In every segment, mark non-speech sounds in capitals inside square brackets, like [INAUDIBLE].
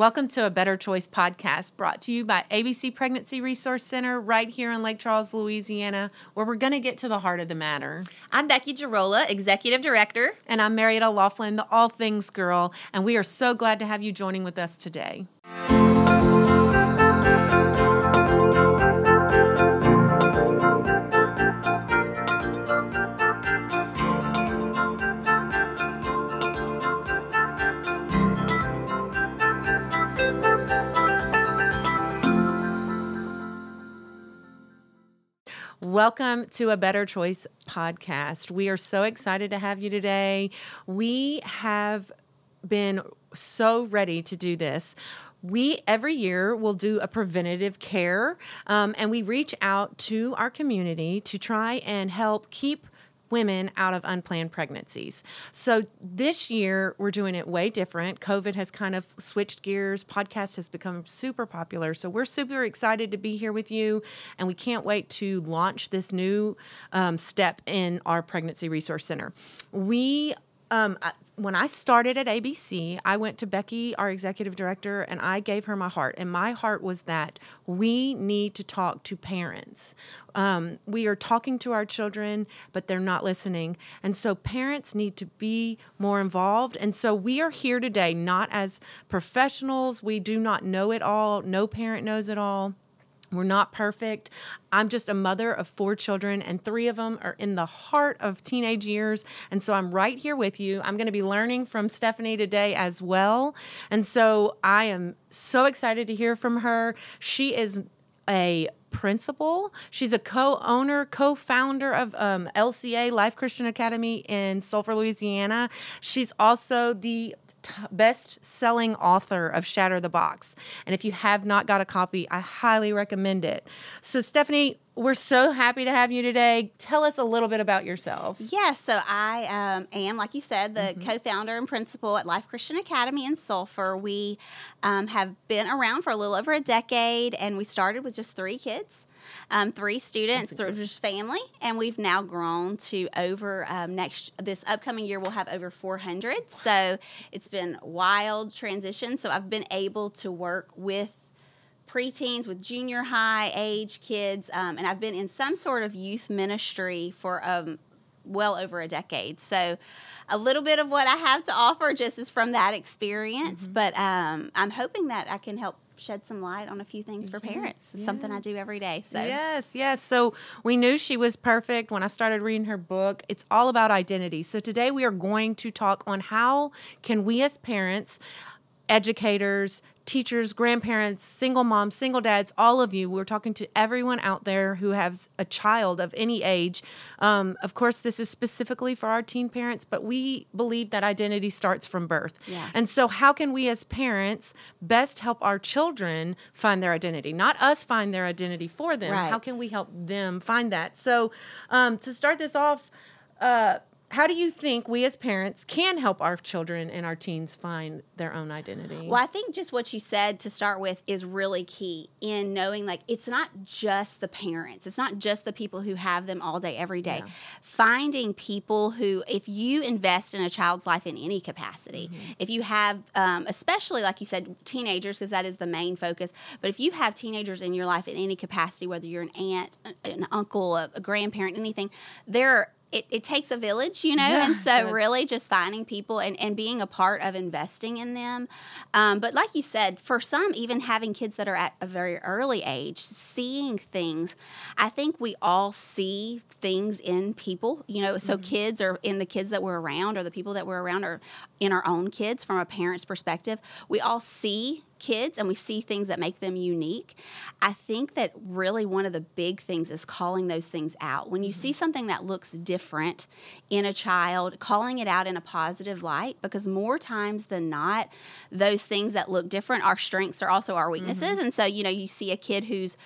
Welcome to a Better Choice podcast brought to you by ABC Pregnancy Resource Center right here in Lake Charles, Louisiana, where we're going to get to the heart of the matter. I'm Becky Girola, Executive Director. And I'm Marietta Laughlin, the All Things Girl, and we are so glad to have you joining with us today. Welcome to a Better Choice podcast. We are so excited to have you today. We have been so ready to do this. We every year will do a preventative care um, and we reach out to our community to try and help keep women out of unplanned pregnancies. So this year we're doing it way different. COVID has kind of switched gears. Podcast has become super popular. So we're super excited to be here with you, and we can't wait to launch this new um, step in our pregnancy resource center. We um, when I started at ABC, I went to Becky, our executive director, and I gave her my heart. And my heart was that we need to talk to parents. Um, we are talking to our children, but they're not listening. And so parents need to be more involved. And so we are here today not as professionals, we do not know it all, no parent knows it all. We're not perfect. I'm just a mother of four children, and three of them are in the heart of teenage years. And so I'm right here with you. I'm going to be learning from Stefanee today as well. And so I am so excited to hear from her. She is a principal. She's a co-owner, co-founder of um, LCA Life Christian Academy in Sulphur, Louisiana. She's also the t- best selling author of Shatter the Box. And if you have not got a copy, I highly recommend it. So, Stefanee, we're so happy to have you today. Tell us a little bit about yourself. Yes, so I um, am, like you said, the mm-hmm. co founder and principal at Life Christian Academy in Sulphur. We um, have been around for a little over a decade, and we started with just three kids um, three students through just family, and we've now grown to over um, next this upcoming year we'll have over 400. So it's been wild transition. So I've been able to work with preteens with junior high age kids, um, and I've been in some sort of youth ministry for um, well over a decade. So, a little bit of what I have to offer just is from that experience, mm-hmm. but um, I'm hoping that I can help shed some light on a few things for yes, parents. Yes. Something I do every day. So yes, yes. So we knew she was perfect when I started reading her book. It's all about identity. So today we are going to talk on how can we as parents educators, teachers, grandparents, single moms, single dads, all of you. We're talking to everyone out there who has a child of any age. Um, of course, this is specifically for our teen parents, but we believe that identity starts from birth. Yeah. And so, how can we as parents best help our children find their identity? Not us find their identity for them. Right. How can we help them find that? So, um, to start this off, uh, how do you think we as parents can help our children and our teens find their own identity? Well, I think just what you said to start with is really key in knowing like it's not just the parents, it's not just the people who have them all day, every day. Yeah. Finding people who, if you invest in a child's life in any capacity, mm-hmm. if you have, um, especially like you said, teenagers, because that is the main focus, but if you have teenagers in your life in any capacity, whether you're an aunt, an uncle, a, a grandparent, anything, there it, it takes a village, you know, yeah, and so really just finding people and, and being a part of investing in them. Um, but like you said, for some, even having kids that are at a very early age, seeing things, I think we all see things in people, you know, so mm-hmm. kids are in the kids that we're around or the people that we're around or in our own kids from a parent's perspective. We all see kids and we see things that make them unique. I think that really one of the big things is calling those things out. When you mm-hmm. see something that looks different in a child, calling it out in a positive light, because more times than not, those things that look different, our strengths are also our weaknesses. Mm-hmm. And so, you know, you see a kid who's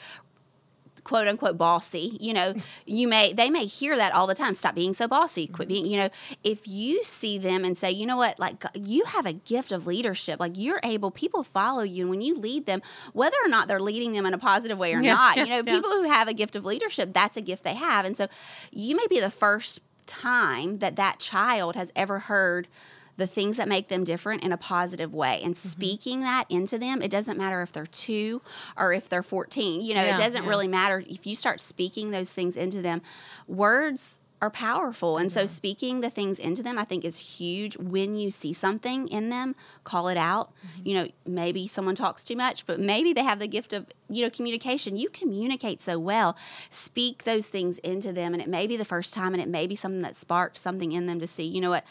quote unquote bossy you know you may they may hear that all the time. Stop being so bossy. Quit mm-hmm. being you know if you see them and say you know what? Like you have a gift of leadership. Like you're able people follow you and when you lead them whether or not they're leading them in a positive way or yeah, not you know yeah. people who have a gift of leadership that's a gift they have. And so you may be the first time that that child has ever heard the things that make them different in a positive way. And Mm-hmm. speaking that into them it doesn't matter if they're 2 or if they're 14 you know Yeah, it doesn't yeah. really matter. If you start speaking those things into them words are powerful. And so speaking the things into them i think is huge. When you see something in them call it out. Mm-hmm. you know maybe someone talks too much but maybe they have the gift of you know communication. You communicate so well. Speak those things into them and it may be the first time and it may be something that sparks something in them to see you know what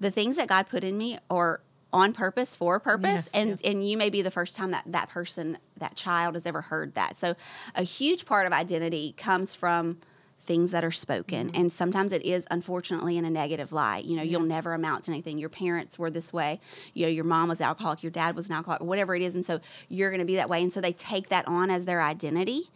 the things that god put in me are on purpose for a purpose Yes, and yes. and you may be the first time that that person that child has ever heard that. So a huge part of identity comes from things that are spoken Mm-hmm. and sometimes it is unfortunately in a negative light. You know you'll never amount to anything. Your parents were this way. You know your mom was alcoholic your dad was an alcoholic whatever it is and so you're going to be that way. And so they take that on as their identity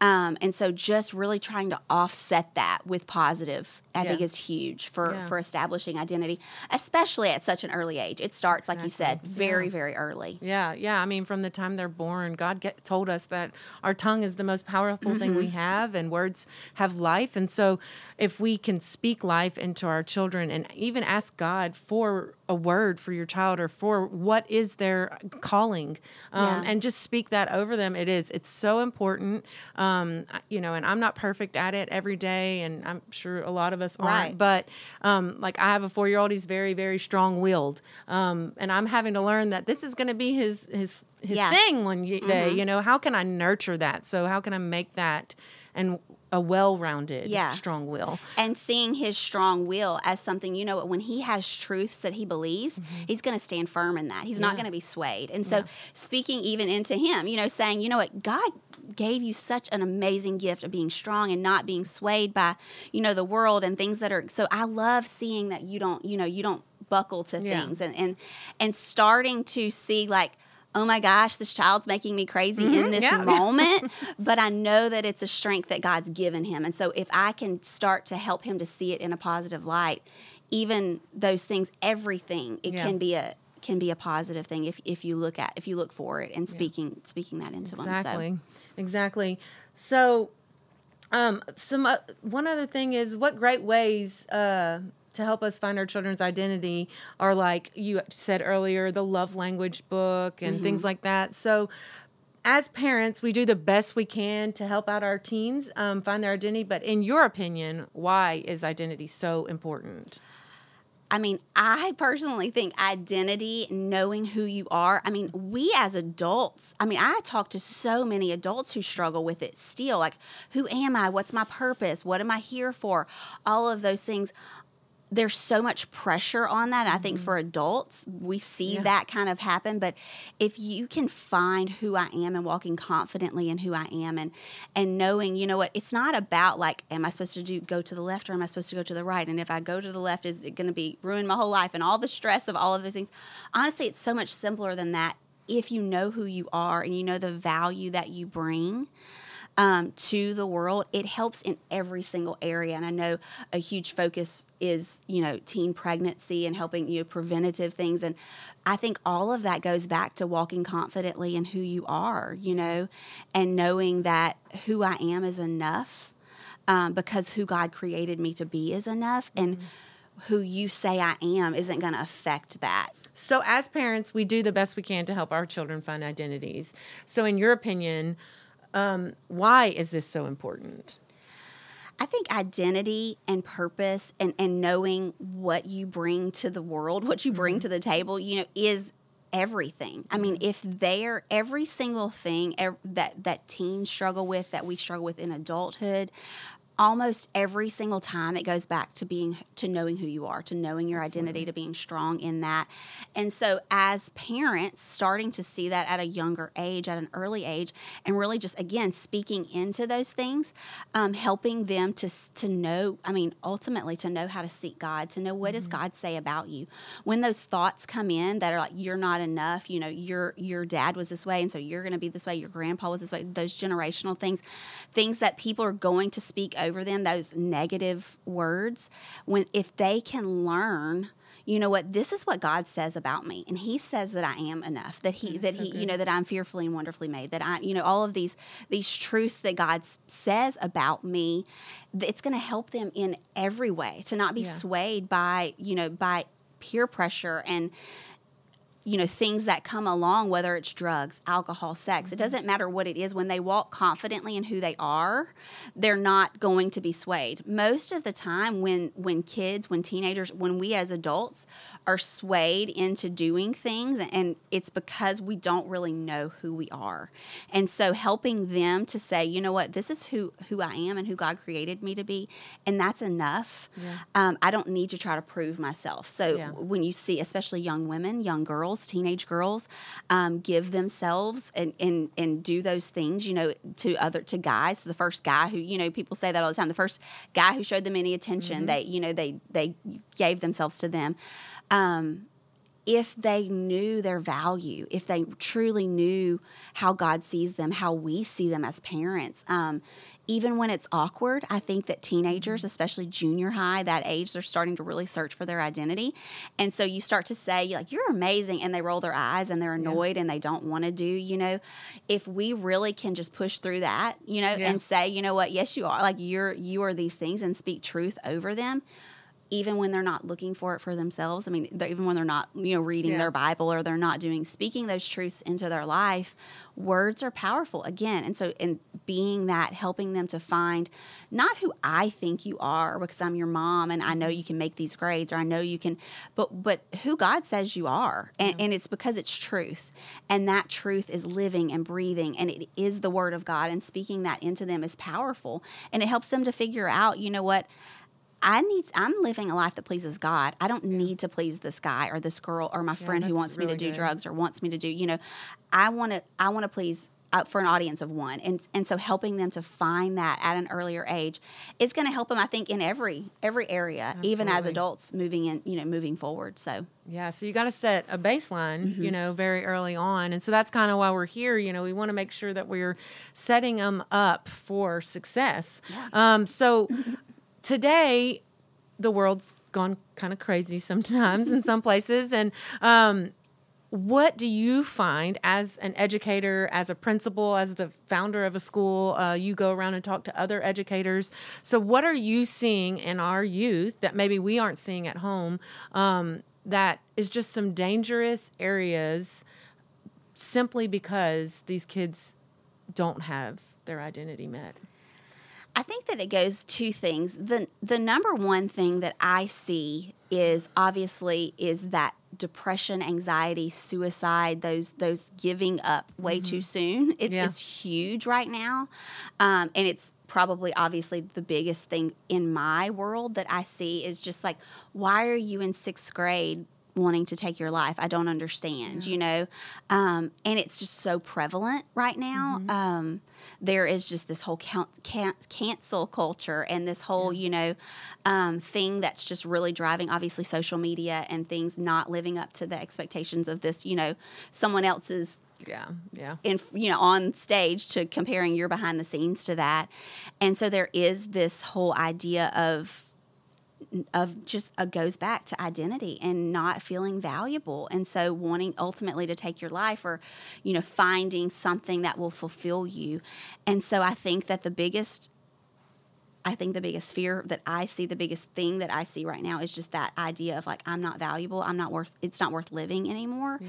um, and so just really trying to offset that with positive i think is huge for Yeah. for establishing identity especially at such an early age it starts like you said very Yeah. very early Yeah, yeah. I mean, from the time they're born, God get, told us that our tongue is the most powerful thing we have, and words have life. And so, if we can speak life into our children and even ask God for a word for your child or for what is their calling, um, Yeah. and just speak that over them, it is. It's so important. Um, I- you know, and I'm not perfect at it every day, and I'm sure a lot of us aren't. Right. But um, like I have a four year old, he's very, very strong willed, um, and I'm having to learn that this is going to be his his his Yeah. thing one day. You know, how can I nurture that? So how can I make that and a well rounded, Yeah. strong will? and seeing his strong will as something you know when he has truths that he believes he's going to stand firm in that he's not Mm-hmm. Going to be swayed and so speaking even into him you know saying you know what god gave you such an amazing gift of being strong and not being swayed by you know the world and things that are so i love seeing that you don't you know you don't buckle to Yeah. things and and and starting to see like oh my gosh this child's making me crazy in this Mm-hmm. yeah. [LAUGHS] moment but I know that it's a strength that God's given him. And so if I can start to help him to see it in a positive light, even those things, everything, it Yeah. can be a can be a positive thing if, if you look at if you look for it and speaking speaking that into him. Exactly, So exactly. So, um, some uh, one other thing is what great ways uh, to help us find our children's identity are like you said earlier, the love language book and things like that. So. As parents, we do the best we can to help out our teens um, find their identity. But in your opinion, why is identity so important? I mean, I personally think identity, knowing who you are. I mean, we as adults, I mean, I talk to so many adults who struggle with it still. Like, who am I? What's my purpose? What am I here for? All of those things. There's so much pressure on that. I think mm-hmm. for adults, we see Yeah. that kind of happen. But if you can find who I am and walking confidently in who I am and and knowing, you know what, it's not about like, am I supposed to do go to the left or am I supposed to go to the right? And if I go to the left, is it going to be ruin my whole life and all the stress of all of those things? Honestly, it's so much simpler than that. If you know who you are and you know the value that you bring, um, to the world, it helps in every single area. And I know a huge focus is, you know, teen pregnancy and helping you know, preventative things. And I think all of that goes back to walking confidently in who you are, you know, and knowing that who I am is enough um, because who God created me to be is enough. And who you say I am isn't going to affect that. So, as parents, we do the best we can to help our children find identities. So, in your opinion, um, why is this so important? I think identity and purpose and, and knowing what you bring to the world, what you bring to the table, you know, is everything. I mean, if they're every single thing ev- that that teens struggle with, that we struggle with in adulthood, almost every single time it goes back to being to knowing who you are to knowing your identity to being strong in that. And so as parents starting to see that at a younger age at an early age and really just again speaking into those things um, helping them to to know i mean ultimately to know how to seek god to know what does god say about you. When those thoughts come in that are like you're not enough you know your your dad was this way and so you're going to be this way your grandpa was this way those generational things things that people are going to speak over them those negative words when if they can learn you know what this is what god says about me and he says that i am enough that he that so he you know that i'm fearfully and wonderfully made that i you know all of these these truths that god says about me it's going to help them in every way to not be Yeah. swayed by you know by peer pressure and you know things that come along whether it's drugs alcohol sex mm-hmm. it doesn't matter what it is when they walk confidently in who they are they're not going to be swayed most of the time when when kids when teenagers when we as adults are swayed into doing things and it's because we don't really know who we are and so helping them to say you know what this is who who i am and who god created me to be and that's enough yeah. um, i don't need to try to prove myself so yeah. when you see especially young women young girls girls, teenage girls, um, give themselves and, and and do those things, you know, to other to guys. So the first guy who, you know, people say that all the time. The first guy who showed them any attention, mm-hmm. they, you know, they they gave themselves to them. Um, if they knew their value, if they truly knew how God sees them, how we see them as parents, um, even when it's awkward, I think that teenagers, especially junior high, that age, they're starting to really search for their identity. And so you start to say, like, you're amazing. And they roll their eyes and they're annoyed yeah. and they don't want to do, you know, if we really can just push through that, you know, yeah. and say, you know what, yes, you are. Like, you're, you are these things and speak truth over them even when they're not looking for it for themselves. I mean, even when they're not, you know, reading yeah. their Bible or they're not doing speaking those truths into their life, words are powerful again. And so, in being that, helping them to find not who I think you are because I'm your mom and I know mm-hmm. you can make these grades or I know you can, but but who God says you are, and, yeah. and it's because it's truth, and that truth is living and breathing, and it is the Word of God, and speaking that into them is powerful, and it helps them to figure out, you know what I need I'm living a life that pleases God. I don't need to please this guy or this girl or my friend yeah, who wants really me to do good. drugs or wants me to do, you know, I want to I want to please uh, for an audience of one. And and so helping them to find that at an earlier age is going to help them I think in every every area, Absolutely. even as adults moving in, you know, moving forward. So yeah, so you got to set a baseline, mm-hmm. you know, very early on. And so that's kind of why we're here. You know, we want to make sure that we're setting them up for success. Yeah. Um, so [LAUGHS] today the world's gone kind of crazy sometimes in some places and um, what do you find as an educator as a principal as the founder of a school uh, you go around and talk to other educators? So what are you seeing in our youth that maybe we aren't seeing at home um, that is just some dangerous areas simply because these kids don't have their identity met I think that it goes two things. The the number one thing that I see is obviously is that depression, anxiety, suicide, those those giving up way mm-hmm. too soon. It's, yeah. it's huge right now, um, and it's probably obviously the biggest thing in my world that I see is just like, why are you in sixth grade wanting to take your life. I don't understand, yeah. you know? Um, and it's just so prevalent right now. Mm-hmm. Um, there is just this whole count, can, cancel culture and this whole, yeah. you know, um, thing that's just really driving, obviously, social media and things not living up to the expectations of this, you know, someone else's yeah yeah in you know on stage to comparing your behind the scenes to that and so there is this whole idea of of just uh, goes back to identity and not feeling valuable. And so wanting ultimately to take your life or you know finding something that will fulfill you. And so i think that the biggest I think the biggest fear that I see, the biggest thing that I see right now is just that idea of like I'm not valuable, I'm not worth, it's not worth living anymore. Yeah.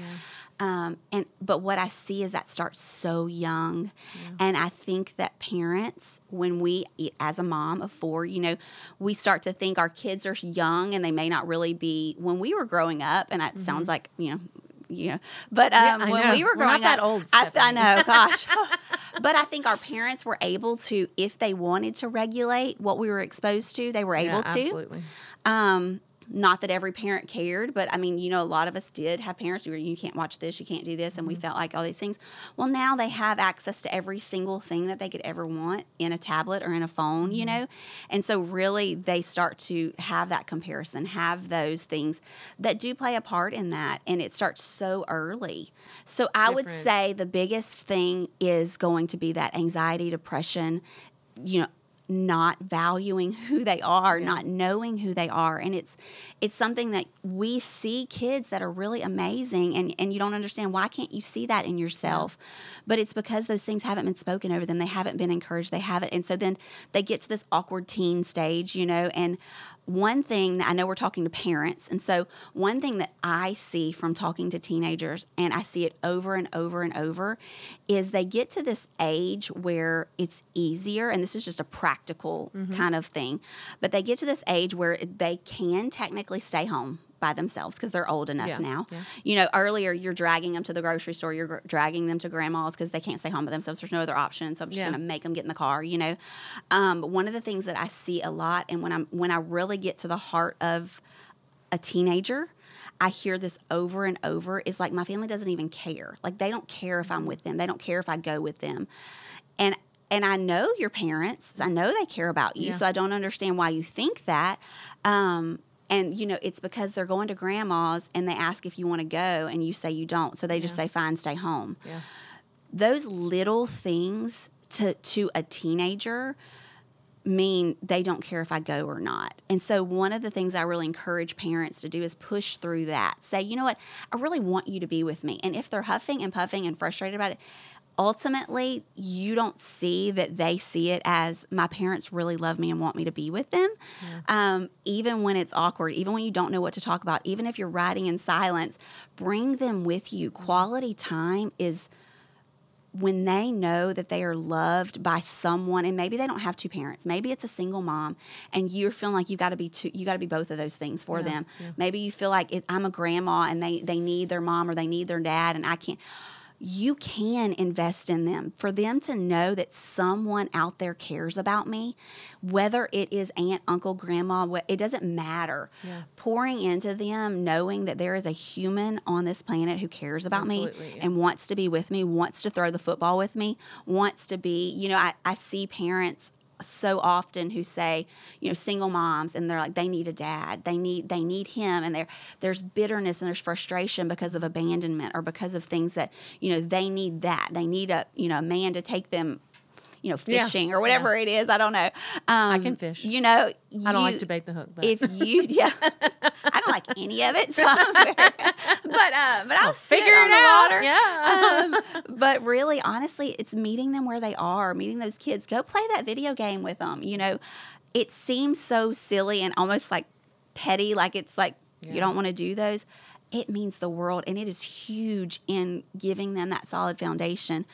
Um, and but what I see is that starts so young, yeah. and I think that parents, when we, as a mom of four, you know, we start to think our kids are young and they may not really be. When we were growing up, and it mm-hmm. sounds like you know you know. But um, yeah, when know. we were growing we're up, old, I, I, know, gosh. [LAUGHS] but I think our parents were able to, if they wanted to regulate what we were exposed to, they were able yeah, to. Absolutely. Um, not that every parent cared, but I mean, you know, a lot of us did have parents who were, you can't watch this, you can't do this, and we mm-hmm. felt like all these things. Well, now they have access to every single thing that they could ever want in a tablet or in a phone, mm-hmm. you know? And so, really, they start to have that comparison, have those things that do play a part in that. And it starts so early. So, I Different. would say the biggest thing is going to be that anxiety, depression, you know, not valuing who they are, yeah. not knowing who they are. And it's it's something that we see kids that are really amazing and, and you don't understand why can't you see that in yourself? Yeah. But it's because those things haven't been spoken over them. They haven't been encouraged. They haven't and so then they get to this awkward teen stage, you know, and one thing that I know we're talking to parents, and so one thing that I see from talking to teenagers, and I see it over and over and over, is they get to this age where it's easier, and this is just a practical Mm-hmm. kind of thing, but they get to this age where they can technically stay home by themselves because they're old enough Yeah, now. yeah. You know, earlier you're dragging them to the grocery store, you're gr- dragging them to grandma's because they can't stay home by themselves. There's no other option, so I'm just Yeah. going to make them get in the car. You know, um, but one of the things that I see a lot, and when I'm when I really get to the heart of a teenager. I hear this over and over is like my family doesn't even care. Like they don't care if I'm with them. They don't care if I go with them. And and I know your parents. I know they care about you. Yeah. So I don't understand why you think that. Um, and you know, it's because they're going to grandma's and they ask if you want to go and you say you don't. So they just Yeah. say fine, stay home Yeah. those little things to to a teenager mean they don't care if I go or not. And so one of the things I really encourage parents to do is push through that. Say, you know what? I really want you to be with me. And if they're huffing and puffing and frustrated about it, ultimately you don't see that they see it as my parents really love me and want me to be with them um, even when it's awkward even when you don't know what to talk about even if you're riding in silence bring them with you quality time is when they know that they are loved by someone and maybe they don't have two parents maybe it's a single mom and you're feeling like you got to be two you got to be both of those things for Yeah, them yeah. maybe you feel like it, i'm a grandma and they they need their mom or they need their dad and i can't you can invest in them for them to know that someone out there cares about me whether it is aunt uncle grandma it doesn't matter Yeah. pouring into them knowing that there is a human on this planet who cares about me yeah. and wants to be with me wants to throw the football with me wants to be you know i, I see parents so often who say you know single moms and they're like they need a dad. They need they need him. And there there's bitterness and there's frustration because of abandonment or because of things that you know they need that. They need a you know a man to take them you know Yeah, fishing or whatever it is i don't know um, can fish. you know I don't like to bait the hook, but if you [LAUGHS] yeah i don't like any of it so very- but uh but i'll sit figure it out. water. Yeah. um, [LAUGHS] but really honestly it's meeting them where they are meeting those kids go play that video game with them you know it seems so silly and almost like petty like it's like Yeah. you don't want to do those it means the world and it is huge in giving them that solid foundation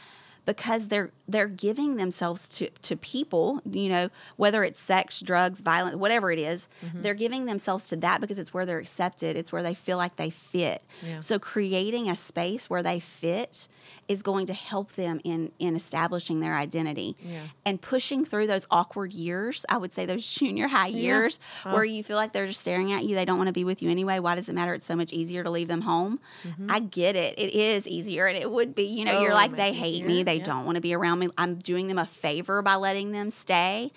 because they're they're giving themselves to to people, you know, whether it's sex, drugs, violence, whatever it is, Mm-hmm. they're giving themselves to that because it's where they're accepted, it's where they feel like they fit. Yeah. So creating a space where they fit is going to help them in in establishing their identity. Yeah. And pushing through those awkward years, I would say those [LAUGHS] junior high years where you feel like they're just staring at you, they don't want to be with you anyway. Why does it matter? It's so much easier to leave them home. I get it. It is easier and it would be, you know, you're like they hate me, easier, they yeah. don't want to be around me. I'm doing them a favor by letting them stay.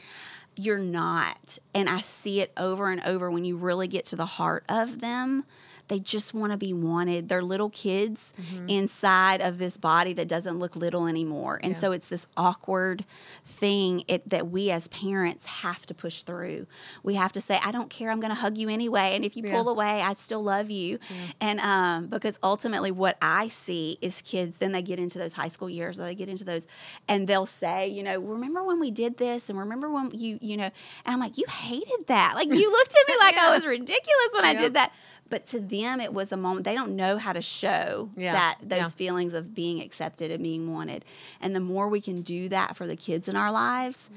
You're not. And I see it over and over when you really get to the heart of them. They just want to be wanted. They're little kids Mm-hmm. inside of this body that doesn't look little anymore. And Yeah. so it's this awkward thing it, that we as parents have to push through. We have to say, I don't care. I'm going to hug you anyway. And if you Yeah. pull away, I still love you. And um, because ultimately, what I see is kids, then they get into those high school years or they get into those, and they'll say, you know, remember when we did this? And remember when you, you know, and I'm like, you hated that. Like, you looked at me [LAUGHS] like I was ridiculous when I did that. But to them, it was a moment. They don't know how to show Yeah. that those Yeah. feelings of being accepted and being wanted. And the more we can do that for the kids in our lives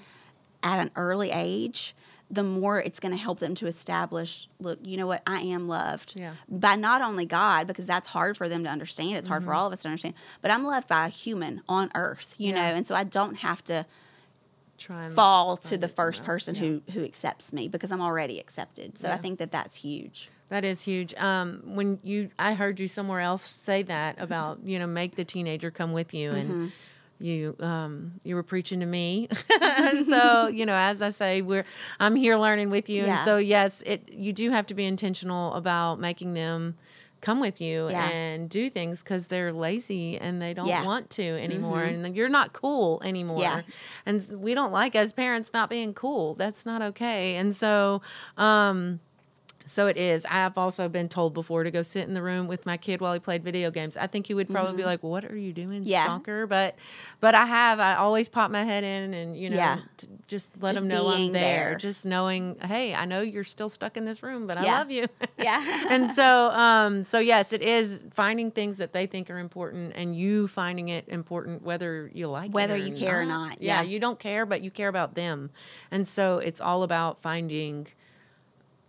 at an early age, the more it's going to help them to establish look, you know what, I am loved Yeah. by not only God, because that's hard for them to understand. It's hard Mm-hmm. for all of us to understand, but I'm loved by a human on earth, you Yeah. know, and so I don't have to Try and fall to the first person Yeah. who who accepts me because I'm already accepted. So I think that that's huge. That is huge. Um, when you, I heard you somewhere else say that Mm-hmm. about you know make the teenager come with you, and you um, you were preaching to me. [LAUGHS] so you know, as I say, we're I'm here learning with you, and so yes, it you do have to be intentional about making them come with you Yeah. and do things because they're lazy and they don't Yeah. Mm-hmm. want to anymore and you're not cool anymore Yeah. and we don't like as parents not being cool that's not okay and so um So it is. I have also been told before to go sit in the room with my kid while he played video games. I think he would probably be like, "What are you doing, Mm-hmm. Yeah. stalker?" But, but I have. I always pop my head in and you know, Yeah. t- just let Just them know I'm there. there. Just knowing, hey, I know you're still stuck in this room, but I love you. [LAUGHS] Yeah. and so, um, so yes, it is finding things that they think are important, and you finding it important whether you like Whether it or you care or not, Yeah, yeah. you don't care, but you care about them, and so it's all about finding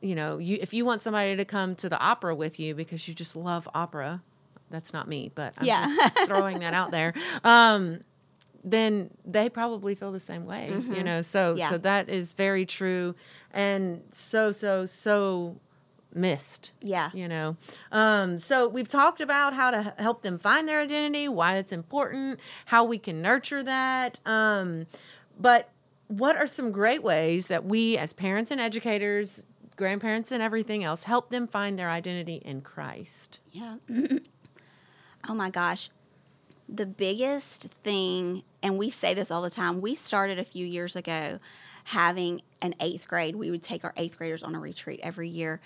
you know, you if you want somebody to come to the opera with you because you just love opera, that's not me, but I'm Yeah. just [LAUGHS] throwing that out there. Um, then they probably feel the same way, you know. So Mm-hmm. Yeah. so that is very true, and so so so missed. Yeah. You know, um, so we've talked about how to help them find their identity, why it's important, how we can nurture that. Um, but what are some great ways that we, as parents and educators, grandparents and everything else, help them find their identity in Christ? Yeah. [CLEARS THROAT] oh my gosh. The biggest thing, and we say this all the time, we started a few years ago having an eighth grade. We would take our eighth graders on a retreat every year.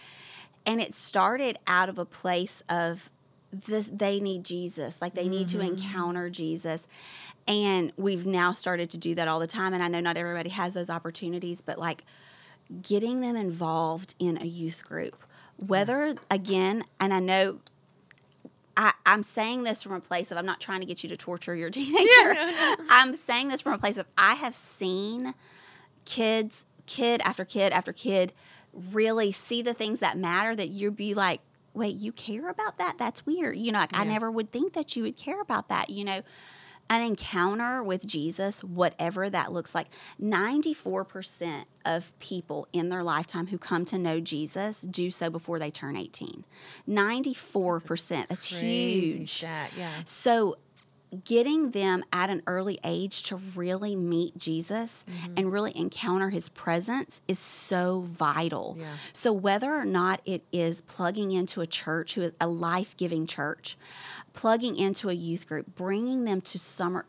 And it started out of a place of this, they need Jesus, like they need to mm-hmm. encounter Jesus. And we've now started to do that all the time. And I know not everybody has those opportunities, but like getting them involved in a youth group. Whether, again, and I know I, I'm saying this from a place of I'm not trying to get you to torture your [LAUGHS] teenager. I'm saying this from a place of I have seen kids, kid after kid after kid, really see the things that matter that you'd be like, wait, you care about that? That's weird. You know, like I never would think that you would care about that. You know, an encounter with Jesus, whatever that looks like, 94% of people in their lifetime who come to know Jesus do so before they turn 18. 94%. It's Crazy huge. stat, yeah. So, getting them at an early age to really meet Jesus Mm-hmm. and really encounter his presence is so vital. Yeah. So, whether or not it is plugging into a church, who is a life giving church, plugging into a youth group, bringing them to summer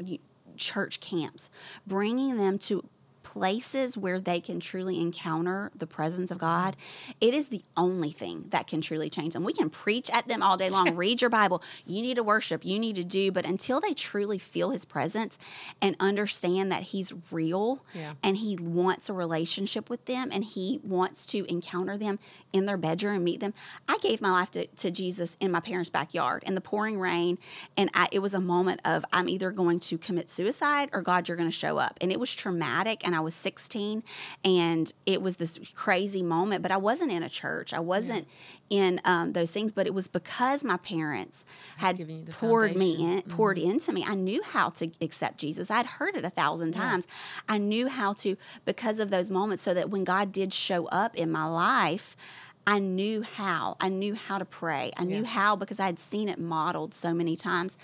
church camps, bringing them to places where they can truly encounter the presence of God, it is the only thing that can truly change them. We can preach at them all day long, [LAUGHS] read your Bible, you need to worship, you need to do, but until they truly feel his presence and understand that he's real Yeah. and he wants a relationship with them and he wants to encounter them in their bedroom and meet them. I gave my life to, to Jesus in my parents' backyard in the pouring rain, and I, it was a moment of I'm either going to commit suicide or God, you're going to show up. And it was traumatic, and I was 16, and it was this crazy moment, but I wasn't in a church. I wasn't in um, those things, but it was because my parents had given you the poured me foundation. in, poured into me. I knew how to accept Jesus. I'd heard it a thousand times. I knew how to because of those moments, so that when God did show up in my life. I knew how. I knew how to pray. I knew Yeah. how because I had seen it modeled so many times.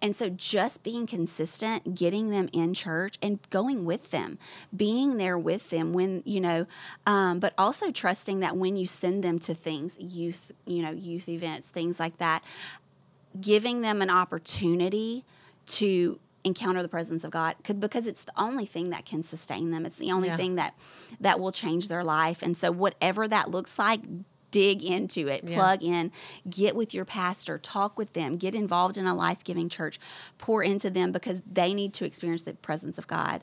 And so just being consistent, getting them in church and going with them, being there with them when, you know, um, but also trusting that when you send them to things, youth, you know, youth events, things like that, giving them an opportunity to encounter the presence of God could, because it's the only thing that can sustain them. It's the only Yeah. thing that that will change their life. And so whatever that looks like, dig into it, Yeah. plug in, get with your pastor, talk with them, get involved in a life-giving church, pour into them because they need to experience the presence of God.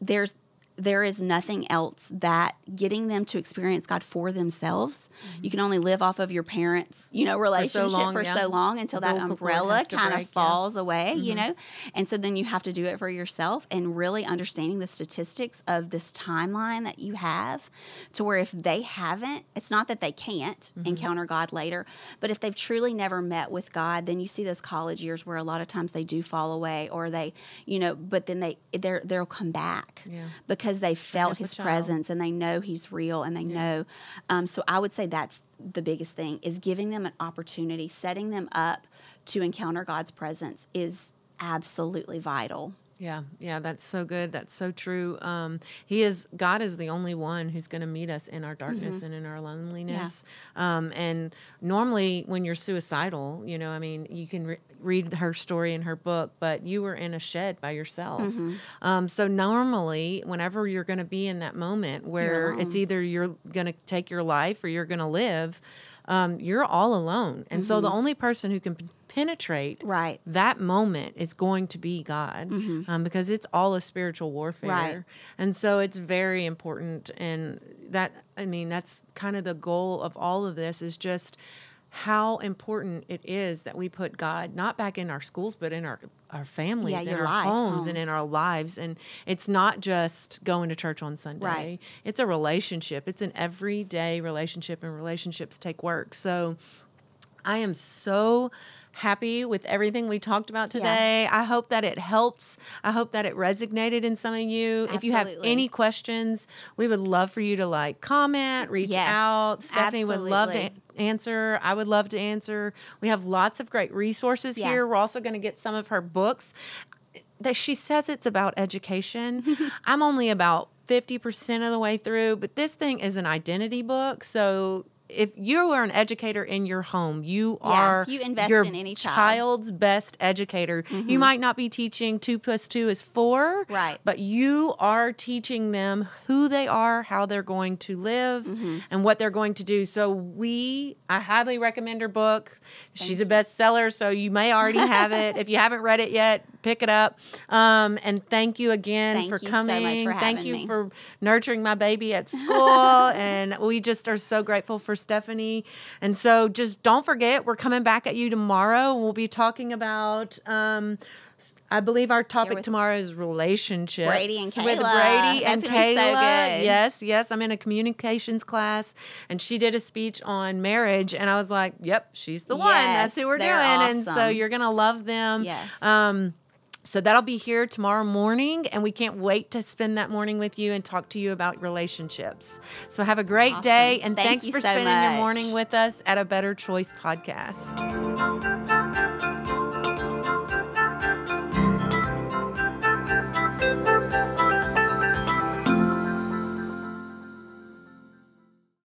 There's there is nothing else that getting them to experience God for themselves. You can only live off of your parents, you know, relationship long, for yeah. so long until that umbrella kind break, of yeah. falls away, you know? And so then you have to do it for yourself and really understanding the statistics of this timeline that you have to where if they haven't, it's not that they can't encounter God later, but if they've truly never met with God, then you see those college years where a lot of times they do fall away or they, you know, but then they they're they'll come back Yeah. because they felt his child. presence and they know he's real and they know. Um, so I would say that's the biggest thing is giving them an opportunity, setting them up to encounter God's presence is absolutely vital. Yeah, yeah, that's so good. That's so true. Um, he is God is the only one who's going to meet us in our darkness Mm-hmm. and in our loneliness. Um, and normally, when you're suicidal, you know, I mean, you can re- read her story in her book, but you were in a shed by yourself. Mm-hmm. Um, so normally, whenever you're going to be in that moment where it's either you're going to take your life or you're going to live, um, you're all alone. And so the only person who can p- penetrate Mm-hmm. Right. that moment is going to be God um, because it's all a spiritual warfare. Right. And so it's very important. And that, I mean, that's kind of the goal of all of this is just how important it is that we put God not back in our schools, but in our, our families, Yeah, in our life, homes, home. and in our lives. And it's not just going to church on Sunday. Right. It's a relationship. It's an everyday relationship, and relationships take work. So I am so happy with everything we talked about Yeah. today. I hope that it helps. I hope that it resonated in some of you. If you have any questions, we would love for you to like comment, reach Yes, out. Stefanee would love to answer. I would love to answer. We have lots of great resources Yeah. here. We're also going to get some of her books that she says it's about education. [LAUGHS] I'm only about 50% of the way through, but this thing is an identity book. So if you are an educator in your home, you Yeah, are you invest your in any child. child's best educator. You might not be teaching two plus two is four, Right. But you are teaching them who they are, how they're going to live, Mm-hmm. and what they're going to do. So we, I highly recommend her book. She's a bestseller, so you may already have it. If you haven't read it yet, pick it up. Um, and thank you again Thank for you so much coming. for thank you me. for nurturing my baby at school, [LAUGHS] and we just are so grateful for Stefanee. And so, just don't forget, we're coming back at you tomorrow. We'll be talking about. Um, I believe our topic tomorrow is relationships. Brady and With Brady and That's Kayla. so good. Yes, yes. I'm in a communications class, and she did a speech on marriage, and I was like, "Yep, she's the one. That's who we're doing." they're And so you're gonna love them. Yes. Um, so that'll be here tomorrow morning, and we can't wait to spend that morning with you and talk to you about relationships. So have a great Awesome. day, and Thank thanks for so spending your morning with us at a Better Choice podcast.